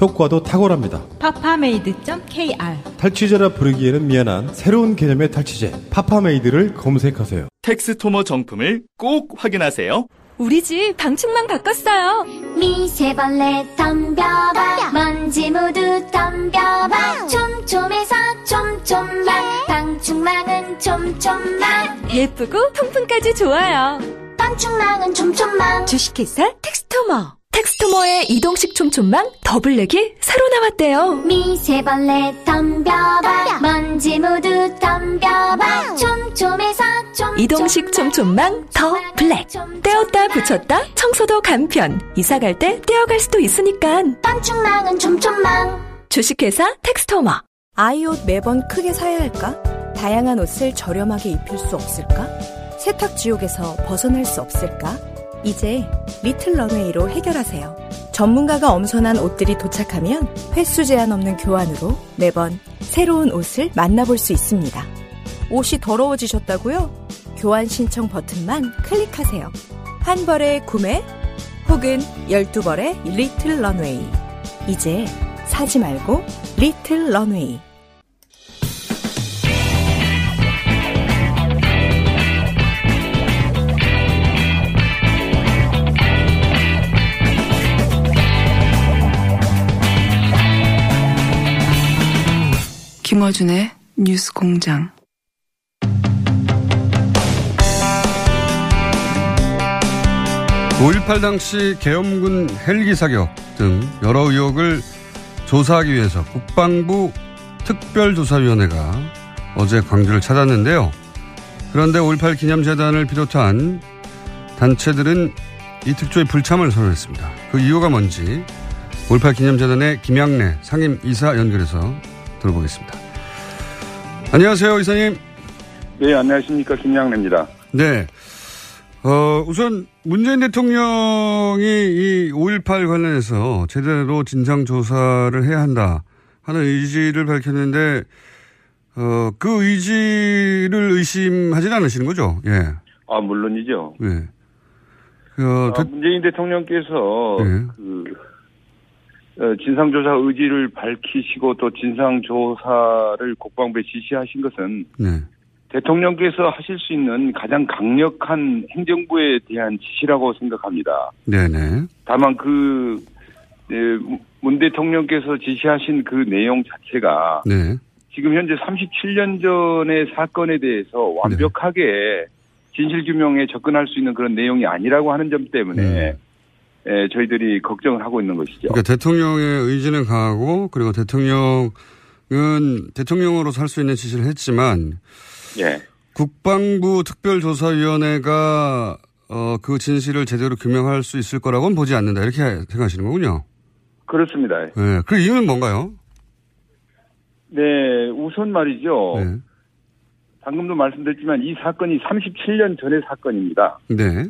효과도 탁월합니다. 파파메이드.kr 탈취제라 부르기에는 미안한 새로운 개념의 탈취제 파파메이드를 검색하세요. 텍스토머 정품을 꼭 확인하세요. 우리 집 방충망 바꿨어요. 미세벌레 덤벼봐 먼지 모두 덤벼봐 촘촘해서 촘촘망 방충망은 촘촘망 예쁘고 통풍까지 좋아요. 방충망은 촘촘망 주식회사 텍스토머. 텍스토머의 이동식 촘촘망 더블랙이 새로 나왔대요. 미세벌레 덤벼봐 먼지 모두 덤벼봐 촘촘해서 촘촘망 이동식 촘촘망 더 블랙. 떼었다 붙였다 청소도 간편. 이사 갈 때 떼어갈 수도 있으니까. 방충망은 촘촘망 주식회사 텍스토머. 아이 옷 매번 크게 사야 할까? 다양한 옷을 저렴하게 입힐 수 없을까? 세탁 지옥에서 벗어날 수 없을까? 이제 리틀 런웨이로 해결하세요. 전문가가 엄선한 옷들이 도착하면 횟수 제한 없는 교환으로 매번 새로운 옷을 만나볼 수 있습니다. 옷이 더러워지셨다고요? 교환 신청 버튼만 클릭하세요. 한 벌의 구매 혹은 12벌의 리틀 런웨이. 이제 사지 말고 리틀 런웨이. 김어준의 뉴스 공장. (5.18) 당시 계엄군 헬기 사격 등 여러 의혹을 조사하기 위해서 국방부 특별조사위원회가 어제 광주를 찾았는데요. 그런데 5.18 기념재단을 비롯한 단체들은 이 특조의 불참을 선언했습니다. 그 이유가 뭔지 5.18 기념재단의 김양래 상임 이사 연결해서 들어보겠습니다. 안녕하세요, 이사님. 네, 안녕하십니까. 김양래입니다. 네. 어, 우선 문재인 대통령이 이 5.18 관련해서 제대로 진상조사를 해야 한다 하는 의지를 밝혔는데, 어, 그 의지를 의심하진 않으시는 거죠? 예. 아, 물론이죠. 예. 그, 아, 문재인 대통령께서 예. 그 어, 진상조사 의지를 밝히시고 또 진상조사를 국방부에 지시하신 것은 네. 대통령께서 하실 수 있는 가장 강력한 행정부에 대한 지시라고 생각합니다. 네네. 다만 그, 예, 문 대통령께서 지시하신 그 내용 자체가 네. 지금 현재 37년 전의 사건에 대해서 완벽하게 진실규명에 접근할 수 있는 그런 내용이 아니라고 하는 점 때문에 예, 저희들이 걱정을 하고 있는 것이죠. 그러니까 대통령의 의지는 강하고 그리고 대통령은 대통령으로 살 수 있는 지시를 했지만 예. 국방부 특별조사위원회가 어, 그 진실을 제대로 규명할 수 있을 거라고는 보지 않는다 이렇게 생각하시는 거군요. 그렇습니다. 네. 그 이유는 뭔가요? 네, 우선 말이죠. 네. 방금도 말씀드렸지만 이 사건이 37년 전의 사건입니다. 네.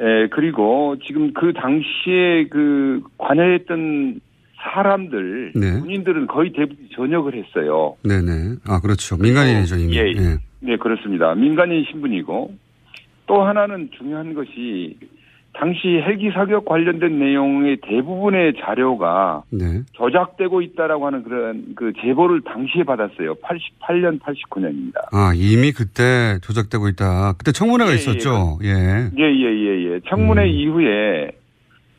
예, 그리고 지금 그 당시에 그 관여했던 사람들, 네. 군인들은 거의 대부분 전역을 했어요. 네네. 아 그렇죠. 민간인이죠 이미. 예, 예. 네, 그렇습니다. 민간인 신분이고 또 하나는 중요한 것이 당시 헬기 사격 관련된 내용의 대부분의 자료가 네. 조작되고 있다라고 하는 그런 그 제보를 당시에 받았어요. 88년, 89년입니다. 아 이미 그때 조작되고 있다. 그때 청문회가 예, 있었죠. 예. 예, 예, 예, 예. 청문회 음. 이후에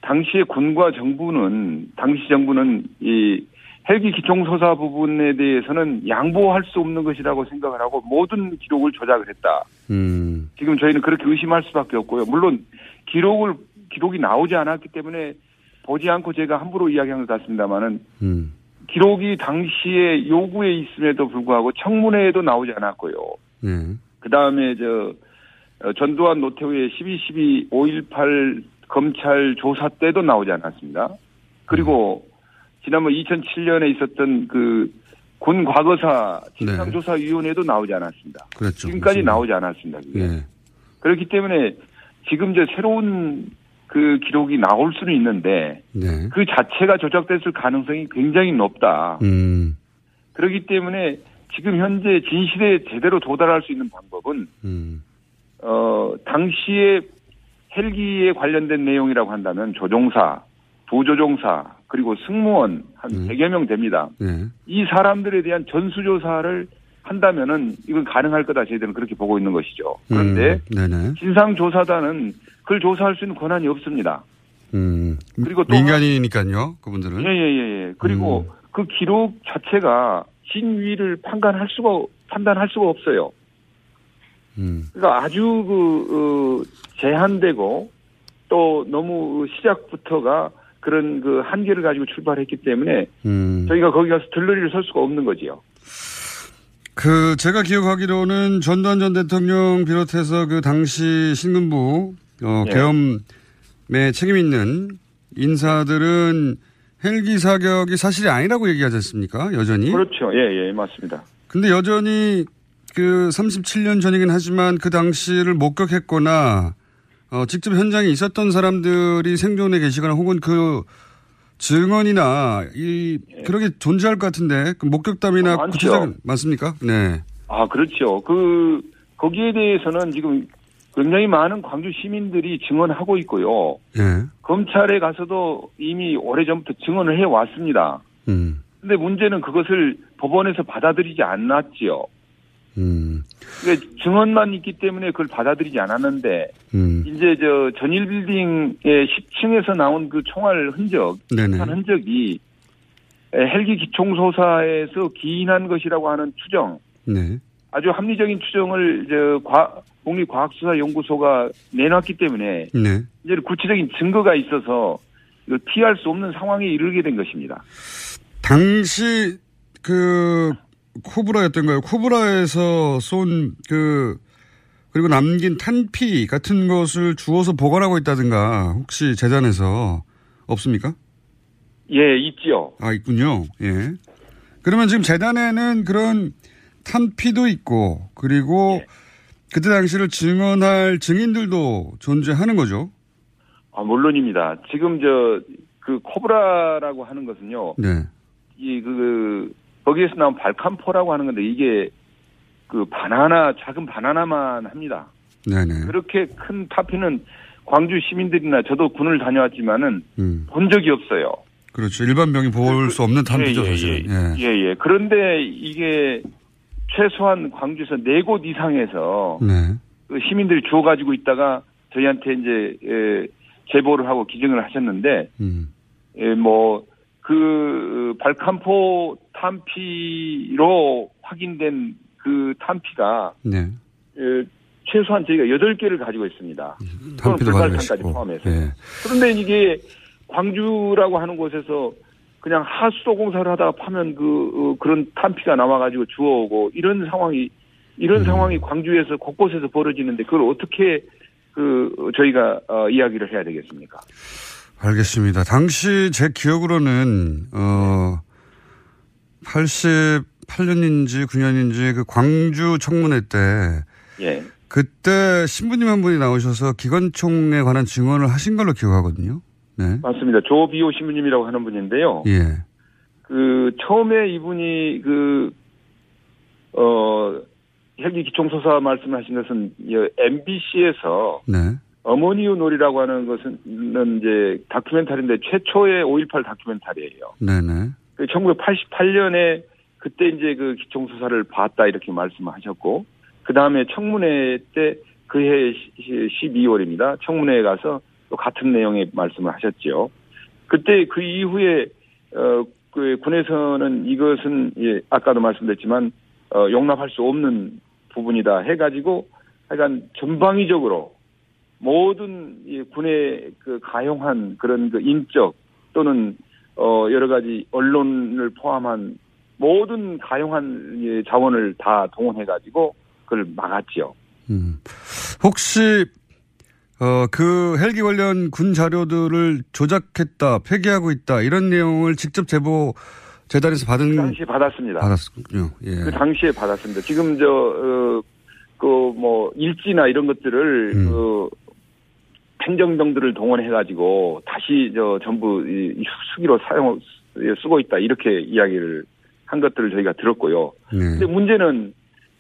당시에 군과 정부는 당시 정부는 이 헬기 기총소사 부분에 대해서는 양보할 수 없는 것이라고 생각을 하고 모든 기록을 조작을 했다. 음. 지금 저희는 그렇게 의심할 수밖에 없고요. 물론 기록을 기록이 나오지 않았기 때문에 보지 않고 제가 함부로 이야기한 것 같습니다만은 음. 기록이 당시에 요구에 있음에도 불구하고 청문회에도 나오지 않았고요. 네. 그 다음에 저 어, 전두환 노태우의 12.12 5.18 검찰 조사 때도 나오지 않았습니다. 그리고 지난번 2007년에 있었던 그 군 과거사 진상조사위원회도 나오지 않았습니다. 그렇죠. 지금까지 맞습니다. 나오지 않았습니다. 그게. 예. 그렇기 때문에 지금 저 새로운 그 기록이 나올 수는 있는데 네. 그 자체가 조작됐을 가능성이 굉장히 높다. 음. 그렇기 때문에 지금 현재 진실에 제대로 도달할 수 있는 방법은 음. 어 당시에 헬기에 관련된 내용이라고 한다면 조종사, 부조종사 그리고 승무원 한 음. 100여 명 됩니다. 네. 이 사람들에 대한 전수조사를 한다면은 이건 가능할 거다 저희들은 그렇게 보고 있는 것이죠. 그런데 음. 네네. 진상조사단은 그걸 조사할 수 있는 권한이 없습니다. 음. 그리고 또 민간인이니까요. 그분들은. 예예예. 예, 그리고 음. 그 기록 자체가 진위를 판단할 수가 판단할 수가 없어요. 음. 그러니까 아주 그 어, 제한되고 또 너무 시작부터가 그런 그 한계를 가지고 출발했기 때문에 음. 저희가 거기 가서 들러리를 설 수가 없는 거지요. 그 제가 기억하기로는 전두환 전 대통령 비롯해서 그 당시 신군부 어, 예. 계엄에 책임 있는 인사들은 헬기 사격이 사실이 아니라고 얘기하지 않습니까? 여전히. 그렇죠. 예, 예, 맞습니다. 근데 여전히 그 37년 전이긴 하지만 그 당시를 목격했거나 어, 직접 현장에 있었던 사람들이 생존에 계시거나 혹은 그 증언이나 이 그런 게 존재할 것 같은데 그 목격담이나 예. 아, 많죠. 구체적인 맞습니까? 네. 아, 그렇죠. 그, 거기에 대해서는 지금 굉장히 많은 광주 시민들이 증언하고 있고요. 예. 검찰에 가서도 이미 오래 전부터 증언을 해 왔습니다. 음. 근데 문제는 그것을 법원에서 받아들이지 않았지요. 음. 그러니까 증언만 있기 때문에 그걸 받아들이지 않았는데, 음. 이제 저 전일 빌딩의 10층에서 나온 그 총알 흔적, 네네. 한 흔적이 헬기 기총소사에서 기인한 것이라고 하는 추정, 네. 아주 합리적인 추정을 저 과, 국립과학수사연구소가 내놨기 때문에 네. 이제 구체적인 증거가 있어서 이걸 피할 수 없는 상황에 이르게 된 것입니다. 당시 그 코브라였던가요? 코브라에서 쏜 그 그리고 남긴 탄피 같은 것을 주워서 보관하고 있다든가 혹시 재단에서 없습니까? 예, 있지요. 아 있군요. 예. 그러면 지금 재단에는 그런 탄피도 있고 그리고 그때 당시를 증언할 증인들도 존재하는 거죠. 아, 물론입니다. 지금 저 그 코브라라고 하는 것은요. 네. 이 그 거기에서 나온 발칸포라고 하는 건데 이게 그 바나나 작은 바나나만 합니다. 네네. 그렇게 큰 타피는 광주 시민들이나 저도 군을 다녀왔지만은 음. 본 적이 없어요. 그렇죠. 일반 병이 볼 수 없는 탄피죠, 예, 예, 사실은. 예, 예. 예, 예. 그런데 이게 최소한 광주에서 네 곳 이상에서 네. 그 시민들이 주워 가지고 있다가 저희한테 이제 에, 제보를 하고 기증을 하셨는데 음. 예, 뭐그 발칸포 탄피로 확인된 그 탄피가 네. 에, 최소한 저희가 여덟 개를 가지고 있습니다. 탄피도 불발탄까지 가지고 있고. 포함해서. 예. 그런데 이게 광주라고 하는 곳에서 그냥 하수도 공사를 하다가 파면 그 어, 그런 탄피가 나와가지고 주워오고 이런 상황이 이런 음. 상황이 광주에서 곳곳에서 벌어지는데 그걸 어떻게 그 저희가 어, 이야기를 해야 되겠습니까? 알겠습니다. 당시 제 기억으로는 어 88년인지 9년인지 그 광주 청문회 때 예. 그때 신부님 한 분이 나오셔서 기관총에 관한 증언을 하신 걸로 기억하거든요. 네. 맞습니다. 조비오 신부님이라고 하는 분인데요. 예. 그 처음에 이분이 그 어, 헬기 기총소사 말씀하신 것은 MBC에서 네. 어머니의 놀이라고 하는 것은 이제 다큐멘터리인데 최초의 5.18 다큐멘터리예요. 네네. 그 1988년에 그때 이제 그 기총수사를 봤다 이렇게 말씀하셨고 그 다음에 청문회 때 그해 12월입니다. 청문회에 가서 또 같은 내용의 말씀을 하셨죠. 그때 그 이후에 어 그 군에서는 이것은 예 아까도 말씀드렸지만 어 용납할 수 없는 부분이다 해가지고 하여간 전방위적으로 모든 이 군의 그 가용한 그런 그 인적 또는 어 여러 가지 언론을 포함한 모든 가용한 예, 자원을 다 동원해 가지고 그걸 막았지요. 음. 혹시 어, 그 헬기 관련 군 자료들을 조작했다, 폐기하고 있다, 이런 내용을 직접 제보 재단에서 받은 그 당시에 받았습니다. 받았군요. 예. 그 당시에 받았습니다. 지금 저, 어, 그, 뭐, 일지나 이런 것들을, 음. 그, 행정병들을 동원해가지고 다시 저 전부 이 수기로 사용, 쓰고 있다. 이렇게 이야기를 한 것들을 저희가 들었고요. 네. 근데 문제는,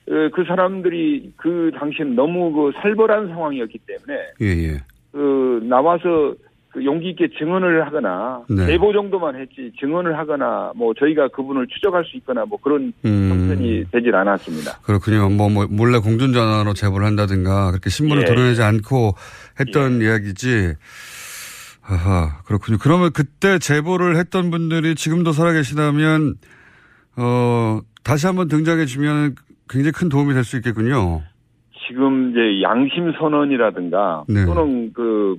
어, 그 사람들이 그 당시엔 너무 그 살벌한 상황이었기 때문에, 예, 예. 그, 나와서 그 용기 있게 증언을 하거나, 네. 제보 정도만 했지, 증언을 하거나, 뭐, 저희가 그분을 추적할 수 있거나, 뭐, 그런 음. 형편이 되질 않았습니다. 그렇군요. 뭐, 뭐 몰래 공중전화로 제보를 한다든가 그렇게 신문을 예. 드러내지 않고 했던 이야기지. 아하, 그렇군요. 그러면 그때 제보를 했던 분들이 지금도 살아계시다면, 어, 다시 한번 등장해 주면 굉장히 큰 도움이 될 수 있겠군요. 지금 이제 양심 선언이라든가 네. 또는 그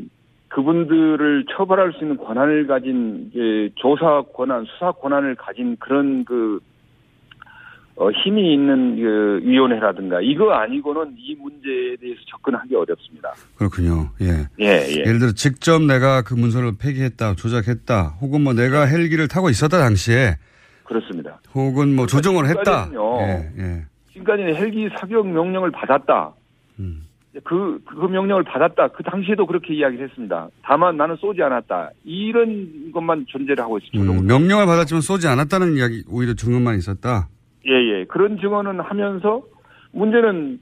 그분들을 처벌할 수 있는 권한을 가진 이제 조사 권한, 수사 권한을 가진 그런 그 어, 힘이 있는 그 위원회라든가 이거 아니고는 이 문제에 대해서 접근하기 어렵습니다. 그렇군요. 예. 예, 예. 예를 들어 직접 내가 그 문서를 폐기했다, 조작했다, 혹은 뭐 내가 헬기를 타고 있었다 당시에, 그렇습니다. 혹은 뭐 조정을 했다. 예, 예. 지금까지는 헬기 사격 명령을 받았다. 음. 그, 그 명령을 받았다. 그 당시에도 그렇게 이야기를 했습니다. 다만 나는 쏘지 않았다. 이런 것만 존재를 하고 있습니다. 음, 명령을 받았지만 쏘지 않았다는 이야기, 오히려 증언만 있었다. 예, 예. 그런 증언은 하면서 문제는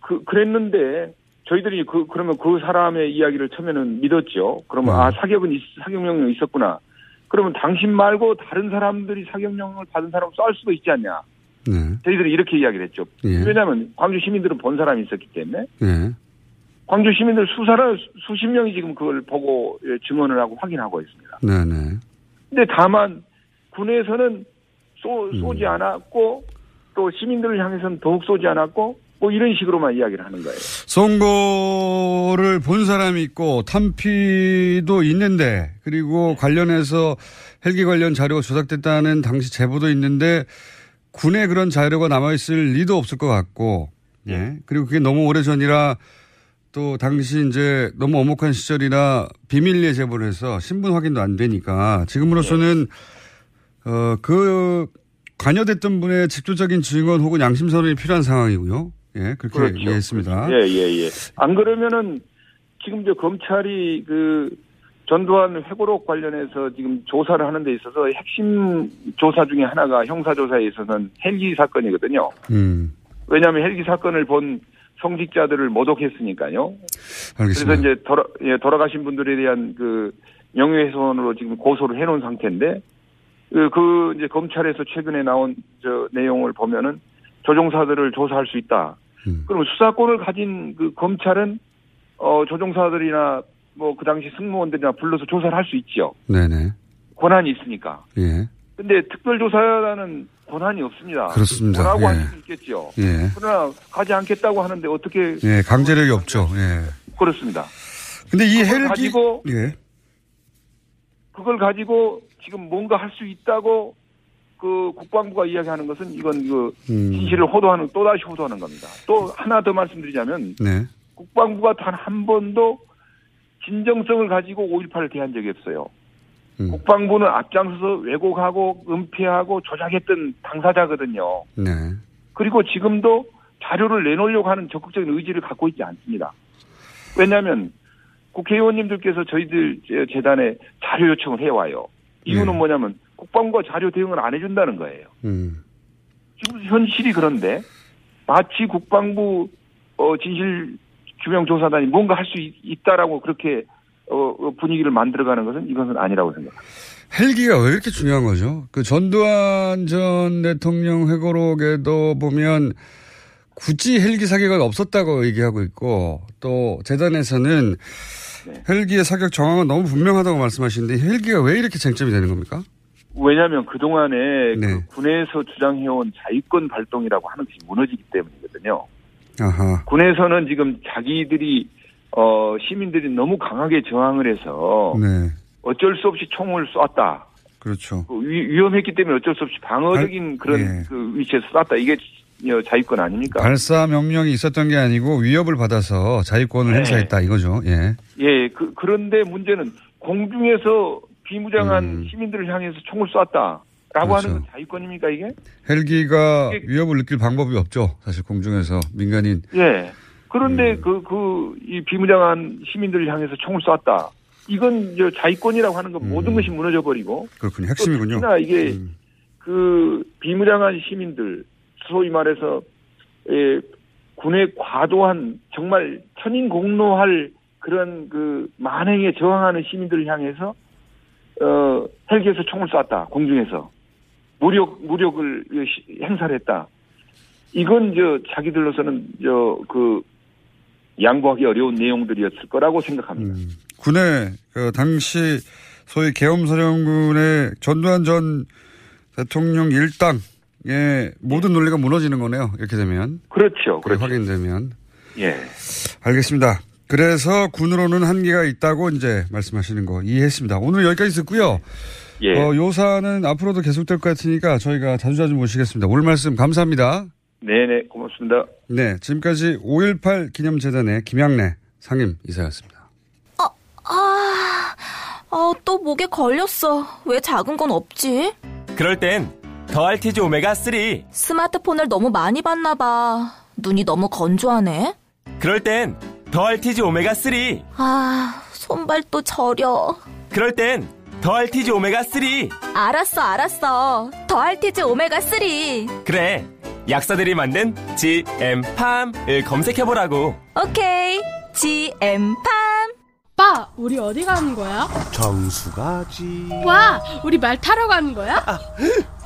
그, 그랬는데 저희들이 그, 그러면 그 사람의 이야기를 처음에는 믿었죠. 그러면 음. 아, 사격은, 있, 사격 명령이 있었구나. 그러면 당신 말고 다른 사람들이 사격 명령을 받은 사람 쏠 수도 있지 않냐. 네. 저희들이 이렇게 이야기를 했죠. 예. 왜냐하면 광주 시민들은 본 사람이 있었기 때문에 예. 광주 시민들 수사를 수십 명이 지금 그걸 보고 예, 증언을 하고 확인하고 있습니다. 네네. 근데 다만 군에서는 쏘, 음. 쏘지 않았고 또 시민들을 향해서는 더욱 쏘지 않았고 뭐 이런 식으로만 이야기를 하는 거예요. 선거를 본 사람이 있고 탄피도 있는데 그리고 관련해서 헬기 관련 자료가 조작됐다는 당시 제보도 있는데 군에 그런 자료가 남아있을 리도 없을 것 같고 예. 그리고 그게 너무 오래 전이라 또 당시 이제 너무 엄혹한 시절이라 비밀리에 제보를 해서 신분 확인도 안 되니까 지금으로서는 어, 그 관여됐던 분의 직접적인 증언 혹은 양심 선언이 필요한 상황이고요. 예, 그렇게 그렇죠. 이해했습니다. 예, 예, 예. 안 그러면은 지금 저 검찰이 그 전두환 회고록 관련해서 지금 조사를 하는 데 있어서 핵심 조사 중에 하나가 형사조사에 있어서는 헬기 사건이거든요. 음, 왜냐하면 헬기 사건을 본 성직자들을 모독했으니까요. 알겠습니다. 그래서 이제 돌아, 예, 돌아가신 분들에 대한 그 명예훼손으로 지금 고소를 해놓은 상태인데 그, 그 이제 검찰에서 최근에 나온 저 내용을 보면은 조종사들을 조사할 수 있다. 음. 그럼 수사권을 가진 그 검찰은 어 조종사들이나 뭐 그 당시 승무원들이나 불러서 조사를 할 수 있죠. 네네. 권한이 있으니까. 예. 근데 특별조사라는 권한이 없습니다. 그렇습니다. 뭐라고 예. 할수 있겠죠. 예. 그러나 가지 않겠다고 하는데 어떻게 예, 강제력이 없죠. 예. 그렇습니다. 근데 이 헬기 가지고 예. 그걸 가지고 지금 뭔가 할 수 있다고 그 국방부가 이야기하는 것은 이건 그 음. 진실을 호도하는 또다시 호도하는 겁니다. 또 하나 더 말씀드리자면 네. 국방부가 단 한 번도 진정성을 가지고 5.18을 대한 적이 없어요. 음. 국방부는 앞장서서 왜곡하고 은폐하고 조작했던 당사자거든요. 네. 그리고 지금도 자료를 내놓으려고 하는 적극적인 의지를 갖고 있지 않습니다. 왜냐하면 국회의원님들께서 저희들 제- 재단에 자료 요청을 해와요. 이유는 네. 뭐냐면 국방부가 자료 대응을 안 해준다는 거예요. 음. 지금 현실이 그런데 마치 국방부 어, 진실 규명 조사단이 뭔가 할 수 있다라고 그렇게 어, 어, 분위기를 만들어가는 것은 이것은 아니라고 생각합니다. 헬기가 왜 이렇게 중요한 거죠? 그 전두환 전 대통령 회고록에도 보면 굳이 헬기 사격은 없었다고 얘기하고 있고 또 재단에서는 네. 헬기의 사격 정황은 너무 분명하다고 말씀하시는데 헬기가 왜 이렇게 쟁점이 되는 겁니까? 왜냐하면 그동안에 네. 그 군에서 주장해온 자위권 발동이라고 하는 것이 무너지기 때문이거든요. 아하. 군에서는 지금 자기들이 어 시민들이 너무 강하게 저항을 해서 네. 어쩔 수 없이 총을 쐈다. 그렇죠. 그 위, 위험했기 때문에 어쩔 수 없이 방어적인 그런 예. 그 위치에서 쐈다. 이게 어, 자위권 아닙니까? 발사 명령이 있었던 게 아니고 위협을 받아서 자유권을 네. 행사했다 이거죠. 예. 예, 그, 그런데 문제는 공중에서 비무장한 음. 시민들을 향해서 총을 쐈다. 라고 그렇죠. 하는 건 자유권입니까 이게? 헬기가 위협을 느낄 방법이 없죠. 사실 공중에서 민간인. 예. 그런데 음. 그, 그, 이 비무장한 시민들을 향해서 총을 쐈다. 이건 저 자위권이라고 하는 건 모든 것이 무너져 버리고. 그렇군요. 음. 핵심이군요. 음. 특히나 이게 그 비무장한 시민들, 소위 말해서 예, 군의 과도한 정말 천인공노할 그런 그 만행에 저항하는 시민들을 향해서 어 헬기에서 총을 쐈다 공중에서 무력 무력을 시- 행사를 했다. 이건 저 자기들로서는 저 그 양보하기 어려운 내용들이었을 거라고 생각합니다. 군의 그 당시 소위 계엄사령군의 전두환 전 대통령 일당의 모든 논리가 무너지는 거네요. 이렇게 되면. 그렇죠. 그게 확인되면. 예. 알겠습니다. 그래서 군으로는 한계가 있다고 이제 말씀하시는 거 이해했습니다. 오늘 여기까지 듣고요. 예. 어, 요사는 앞으로도 계속될 것 같으니까 저희가 자주자주 모시겠습니다. 오늘 말씀 감사합니다. 네네 고맙습니다. 네, 지금까지 5.18 기념재단의 김양래 상임 이사였습니다. 아, 아, 또 목에 걸렸어. 왜 작은 건 없지? 그럴 땐 더알티지 오메가 3. 스마트폰을 너무 많이 봤나 봐. 눈이 너무 건조하네. 그럴 땐 더알티지 오메가 3. 아, 손발도 저려. 그럴 땐 더알티지 오메가 3. 알았어, 알았어. 더알티즈 오메가 3. 그래. 약사들이 만든 GM팜을 검색해보라고. 오케이. GM팜. 오빠, 우리 어디 가는 거야? 정수 가지. 와, 우리 말 타러 가는 거야?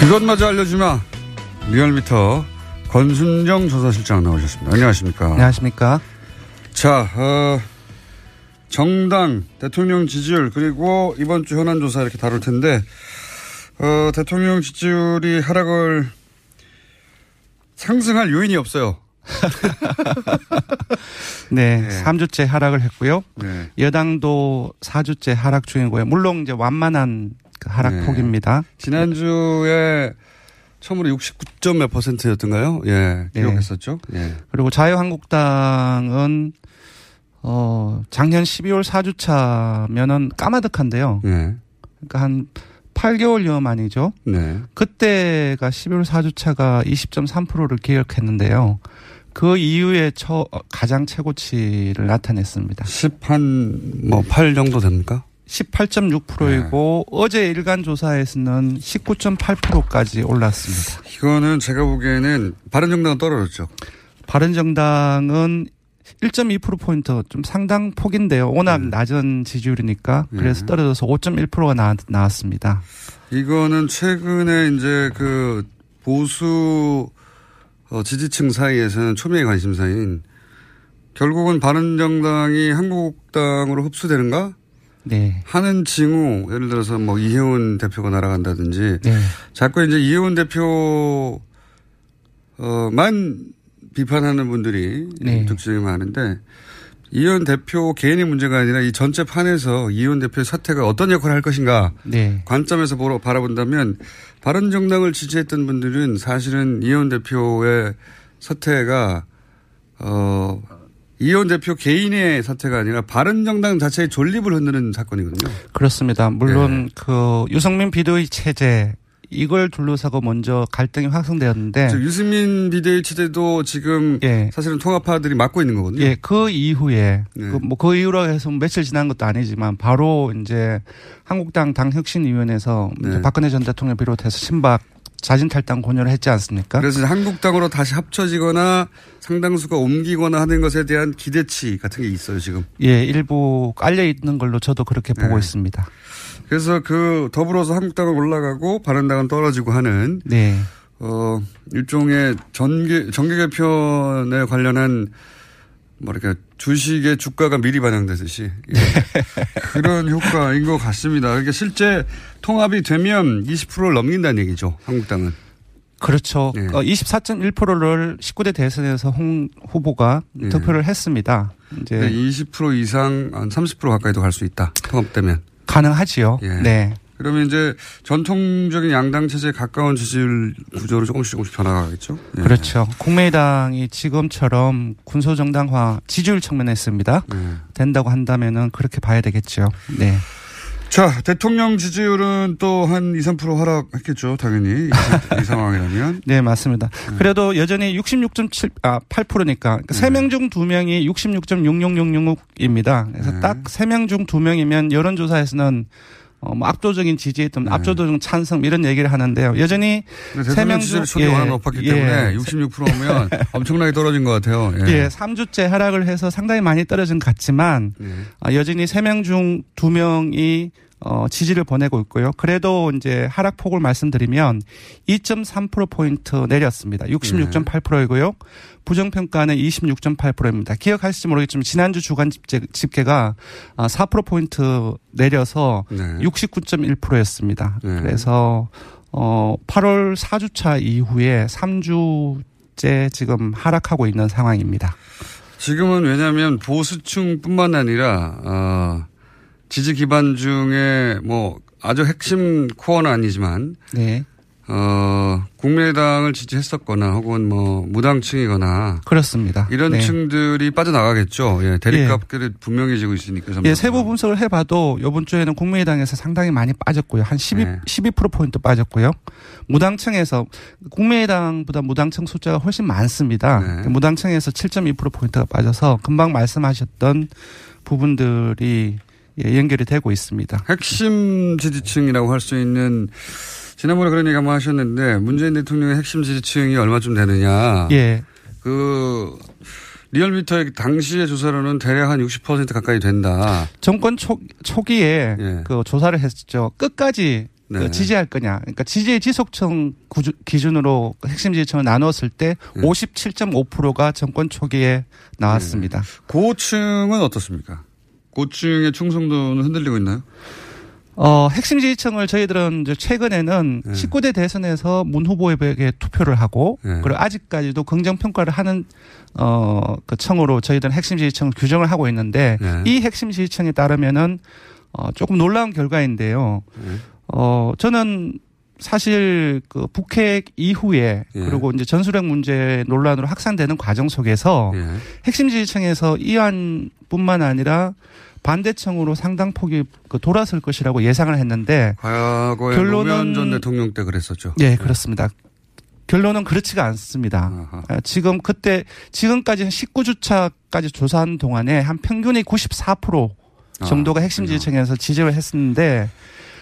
그것마저 알려주마. 리얼미터 권순정 조사실장 나오셨습니다. 안녕하십니까. 안녕하십니까. 자, 어, 정당, 대통령 지지율, 그리고 이번 주 현안조사 이렇게 다룰 텐데, 어, 대통령 지지율이 하락을 상승할 요인이 없어요. 네, 3주째 하락을 했고요. 네. 여당도 4주째 하락 중이고요. 물론 이제 완만한 그 하락 네. 폭입니다. 지난주에 처음으로 69점 몇 퍼센트였던가요? 예, 네. 기록했었죠. 예. 그리고 자유한국당은 어 작년 12월 4주차면은 까마득한데요. 네. 그러니까 한 8개월여 만이죠. 네. 그때가 12월 4주차가 20.3%를 기록했는데요. 그 이후에 처, 어, 가장 최고치를 나타냈습니다. 10한 뭐 8 정도 됩니까? 18.6%이고 어제 일간 조사에서는 19.8%까지 올랐습니다. 이거는 제가 보기에는 바른정당은 떨어졌죠. 바른정당은 1.2%포인트 좀 상당 폭인데요. 워낙 낮은 지지율이니까. 그래서 떨어져서 5.1%가 나, 나왔습니다. 이거는 최근에 이제 그 보수 어, 지지층 사이에서는 초미의 관심사인 결국은 바른정당이 한국당으로 흡수되는가? 네. 하는 징후 예를 들어서 뭐 이혜원 대표가 날아간다든지 네. 자꾸 이제 이혜원 대표 어만 비판하는 분들이 네. 적절히 많은데 이혜원 대표 개인의 문제가 아니라 이 전체 판에서 이혜원 대표의 사태가 어떤 역할을 할 것인가 네. 관점에서 보러 바라본다면 바른 정당을 지지했던 분들은 사실은 이혜원 대표의 사태가 어 이혜원 대표 개인의 사태가 아니라 바른정당 자체의 존립을 흔드는 사건이거든요. 그렇습니다. 물론 네. 그 유승민 비대위 체제 이걸 둘러싸고 먼저 갈등이 확산되었는데 저 유승민 비대위 체제도 지금 사실은 통합파들이 맡고 있는 거거든요. 예, 그 이후에 네. 그뭐 그 이후로 해서 며칠 지난 것도 아니지만 바로 이제 한국당 당혁신위원회에서 네. 박근혜 전 대통령 비롯해서 신박 자진 탈당 권유를 했지 않습니까? 그래서 한국당으로 다시 합쳐지거나 상당수가 옮기거나 하는 것에 대한 기대치 같은 게 있어요, 지금. 예, 일부 깔려 있는 걸로 저도 그렇게 보고 네. 있습니다. 그래서 그 더불어서 한국당은 올라가고 바른당은 떨어지고 하는 네. 어 일종의 전개 정계 개편에 관련한 뭐랄까 주식의 주가가 미리 반영되듯이 예. 그런 효과인 것 같습니다. 그러니까 실제 통합이 되면 20%를 넘긴다는 얘기죠. 한국당은. 그렇죠. 예. 어, 24.1%를 19대 대선에서 홍 후보가 예. 투표를 했습니다. 이제 네, 20% 이상 한 30% 가까이도 갈 수 있다. 통합되면. 가능하지요. 예. 네. 그러면 이제 전통적인 양당 체제에 가까운 지지율 구조로 조금씩 조금씩 변화가겠죠. 예. 그렇죠. 국민의당이 지금처럼 군소 정당화 지지율 측면에 있습니다. 예. 된다고 한다면은 그렇게 봐야 되겠죠. 네. 자, 대통령 지지율은 또 한 2, 3% 하락했겠죠. 당연히. 이, 이 상황이라면. 네, 맞습니다. 그래도 여전히 66.7, 아, 8%니까. 그러니까 3명 중 2명이 66.66666입니다. 그래서 네. 딱 3명 중 2명이면 여론조사에서는 어, 뭐 압도적인 지지했던 압도적인 찬성 이런 얘기를 하는데요. 여전히 근데 세 대통령 명 지지율이 중- 초기 예, 높았기 예. 때문에 66%면 엄청나게 떨어진 것 같아요. 예. 예, 3주째 하락을 해서 상당히 많이 떨어진 것 같지만 예. 아, 여전히 3명 중 2명이 어, 지지를 보내고 있고요. 그래도 이제 하락폭을 말씀드리면 2.3%포인트 내렸습니다. 66.8%이고요. 부정평가는 26.8%입니다. 기억하실지 모르겠지만 지난주 주간 집계, 집계가 4%포인트 내려서 네. 69.1%였습니다. 네. 그래서 어 8월 4주차 이후에 3주째 지금 하락하고 있는 상황입니다. 지금은 왜냐하면 보수층뿐만 아니라 어, 지지 기반 중에 뭐 아주 핵심 코어는 아니지만 네. 어, 국민의당을 지지했었거나 혹은 뭐 무당층이거나 그렇습니다. 이런 네. 층들이 빠져나가겠죠. 예, 대립값들이 분명히 지고 있으니까. 예, 세부 분석을 해봐도 이번 주에는 국민의당에서 상당히 많이 빠졌고요. 한 12, 네. 12%포인트 빠졌고요. 무당층에서 국민의당보다 무당층 숫자가 훨씬 많습니다. 네. 무당층에서 7.2%포인트가 빠져서 금방 말씀하셨던 부분들이 예, 연결이 되고 있습니다. 핵심 지지층이라고 할 수 있는 지난번에 그런 얘기 한번 하셨는데 문재인 대통령의 핵심 지지층이 얼마쯤 되느냐. 예. 그 리얼미터의 당시의 조사로는 대략 한 60% 가까이 된다. 정권 초, 초기에 그 조사를 했죠. 끝까지 그 네. 지지할 거냐. 그러니까 지지의 지속층 구주, 기준으로 핵심 지지층을 나누었을 때 57.5%가 정권 초기에 나왔습니다. 고층은 어떻습니까? 고층의 충성도는 흔들리고 있나요? 어, 핵심 지지층을 저희들은 이제 최근에는 19대 대선에서 문 후보에게 투표를 하고 네. 그리고 아직까지도 긍정 평가를 하는 어, 그 청으로 저희들은 핵심 지지층을 규정을 하고 있는데 네. 이 핵심 지지층에 따르면은 어, 조금 놀라운 결과인데요. 어, 저는 사실 그 북핵 이후에 예. 그리고 이제 전술핵 문제 논란으로 확산되는 과정 속에서 예. 핵심 지지층에서 이안뿐만 아니라 반대층으로 상당 폭이 그 돌아설 것이라고 예상을 했는데 과거에 결론은- 전 대통령 때 그랬었죠. 예, 그렇습니다. 결론은 그렇지가 않습니다. 아, 지금 그때 지금까지 한 19주차까지 조사한 동안에 한 평균이 94% 정도가 아, 핵심 지지층에서 지지를 했었는데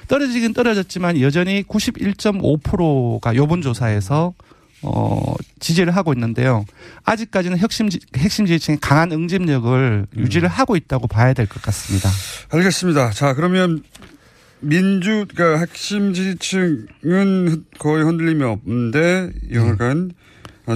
떨어지긴 떨어졌지만 여전히 91.5%가 요번 조사에서 어, 지지를 하고 있는데요. 아직까지는 핵심, 지- 핵심 지지층이 강한 응집력을 음. 유지를 하고 있다고 봐야 될 것 같습니다. 알겠습니다. 자, 그러면 민주, 그러니까 핵심 지지층은 거의 흔들림이 없는데, 여하간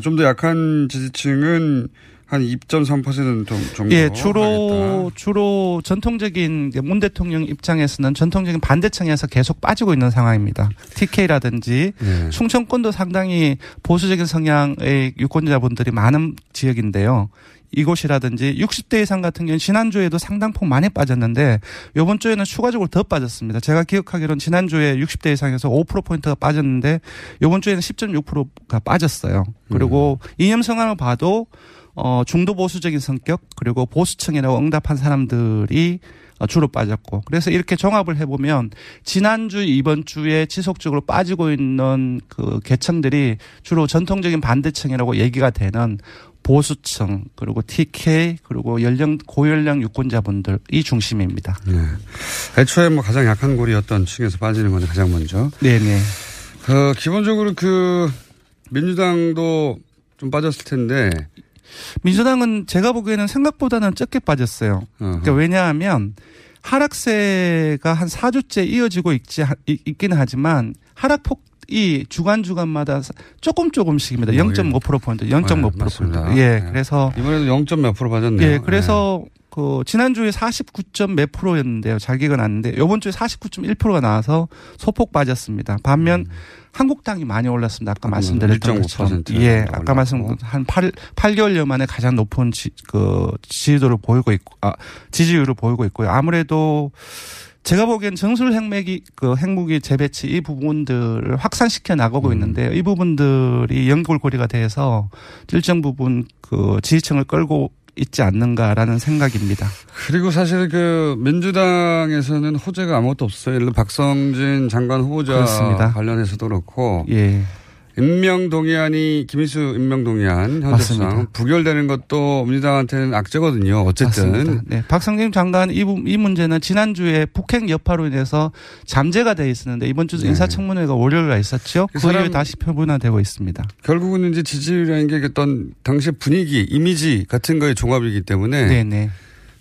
좀더 약한 지지층은 한 2.3% 정도. 예, 주로 주로 전통적인 문 대통령 입장에서는 전통적인 반대층에서 계속 빠지고 있는 상황입니다. TK라든지 예. 충청권도 상당히 보수적인 성향의 유권자분들이 많은 지역인데요. 이곳이라든지 60대 이상 같은 경우는 지난주에도 상당폭 많이 빠졌는데 이번 주에는 추가적으로 더 빠졌습니다. 제가 기억하기로는 지난주에 60대 이상에서 5%포인트가 빠졌는데 이번 주에는 10.6%가 빠졌어요. 그리고 이념 성향을 봐도 어, 중도 보수적인 성격 그리고 보수층이라고 응답한 사람들이 어, 주로 빠졌고 그래서 이렇게 종합을 해보면 지난주 이번 주에 지속적으로 빠지고 있는 그 계층들이 주로 전통적인 반대층이라고 얘기가 되는 보수층 그리고 TK 그리고 연령 고연령 유권자분들이 중심입니다. 네. 애초에 뭐 가장 약한 고리였던 층에서 빠지는 건데 가장 먼저. 네네. 그 기본적으로 그 민주당도 좀 빠졌을 텐데 민주당은 제가 보기에는 생각보다는 적게 빠졌어요. 그러니까 왜냐하면 하락세가 한 4주째 이어지고 있지, 있, 있기는 하지만 하락폭 이 주간 주간마다 조금 조금씩입니다. 0.5%포인트, 0.5%포인트. 어, 맞습니다. 예, 네. 그래서 이번에도 0. 몇 프로 빠졌네요. 예, 그래서 그 지난주에 49점 몇 프로였는데요. 자기가 났는데 요번 주에 49.1%가 나와서 소폭 빠졌습니다. 반면 한국당이 많이 올랐습니다. 아까 말씀드렸던 것처럼 1.5% 예, 아까 말씀 한 8, 8개월여 만에 가장 높은 지, 그 지지도를 보이고 있고 아, 지지율을 보이고 있고요. 아무래도 제가 보기엔 정술 핵맥이 그 핵무기 재배치 이 부분들을 확산시켜 나가고 있는데요. 이 부분들이 연골고리가 돼서 일정 부분 그 지지층을 끌고 있지 않는가라는 생각입니다. 그리고 사실 그 민주당에서는 호재가 아무것도 없어요. 예를 들어 박성진 장관 후보자 그렇습니다. 관련해서도 그렇고 예. 임명동의안이 김희수 임명동의안 현재상. 부결되는 것도 민주당한테는 악재거든요. 어쨌든 맞습니다. 네, 박성진 장관 이, 부- 이 문제는 지난주에 북핵 여파로 인해서 잠재가 돼 있었는데 이번 주 네. 인사청문회가 월요일에 있었죠. 그 그 이후에 다시 표본화되고 있습니다. 결국은 이제 지지율이라는 게 어떤 당시 분위기, 이미지 같은 거의 종합이기 때문에 네네.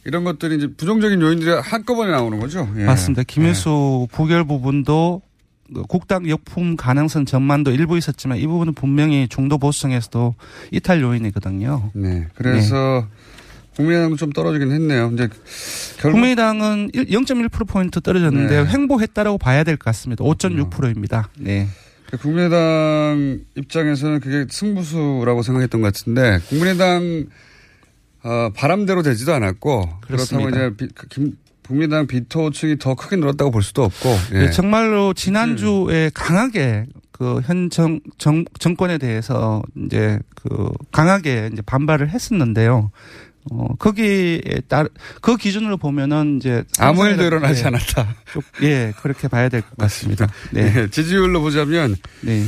이런 것들이 이제 부정적인 요인들이 한꺼번에 나오는 거죠. 예. 맞습니다. 김일수 부결 부분도 그 국당 역품 가능성 전망도 일부 있었지만 이 부분은 분명히 중도 보수층에서도 이탈 요인이거든요. 네. 그래서 국민의당도 좀 떨어지긴 했네요. 이제 결국 국민의당은 0.1%포인트 떨어졌는데요. 네. 횡보했다라고 봐야 될 것 같습니다. 5.6%입니다. 네. 그 국민의당 입장에서는 그게 승부수라고 생각했던 것 같은데 국민의당 어, 바람대로 되지도 않았고 그렇다고 그렇습니다. 이제 비- 그 김- 국민의당 비토층이 더 크게 늘었다고 볼 수도 없고 예. 네, 정말로 지난주에 강하게 그현 정, 정, 정권에 대해서 이제 그 강하게 이제 반발을 했었는데요. 어, 거기에 따르, 그 기준으로 보면은 이제. 아무 일도 일어나지 예, 않았다. 좀, 예, 그렇게 봐야 될 것 같습니다. 네. 예, 지지율로 보자면 네.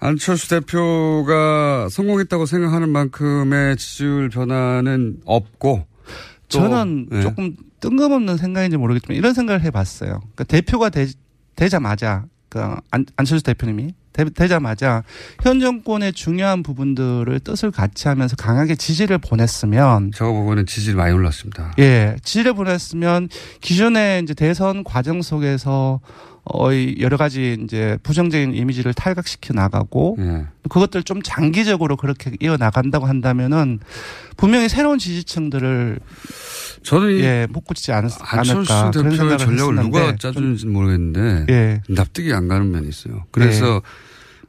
안철수 대표가 성공했다고 생각하는 만큼의 지지율 변화는 없고 또, 저는 예. 조금 뜬금없는 생각인지 모르겠지만 이런 생각을 해봤어요. 그러니까 대표가 되, 되자마자 그 안, 안철수 대표님이 되, 자마자현 정권의 중요한 부분들을 뜻을 같이 하면서 강하게 지지를 보냈으면 저거 보고는 지지율 많이 올랐습니다. 예 지지를 보냈으면 기존의 이제 대선 과정 속에서 어, 이 여러 가지 이제 부정적인 이미지를 탈각시켜 나가고 예. 그것들 좀 장기적으로 그렇게 이어 나간다고 한다면은 분명히 새로운 지지층들을 저는 이 예, 못 굳지 않, 안철수 대표의 전략을 누가 짜주는지는 모르겠는데 예. 납득이 안 가는 면이 있어요. 그래서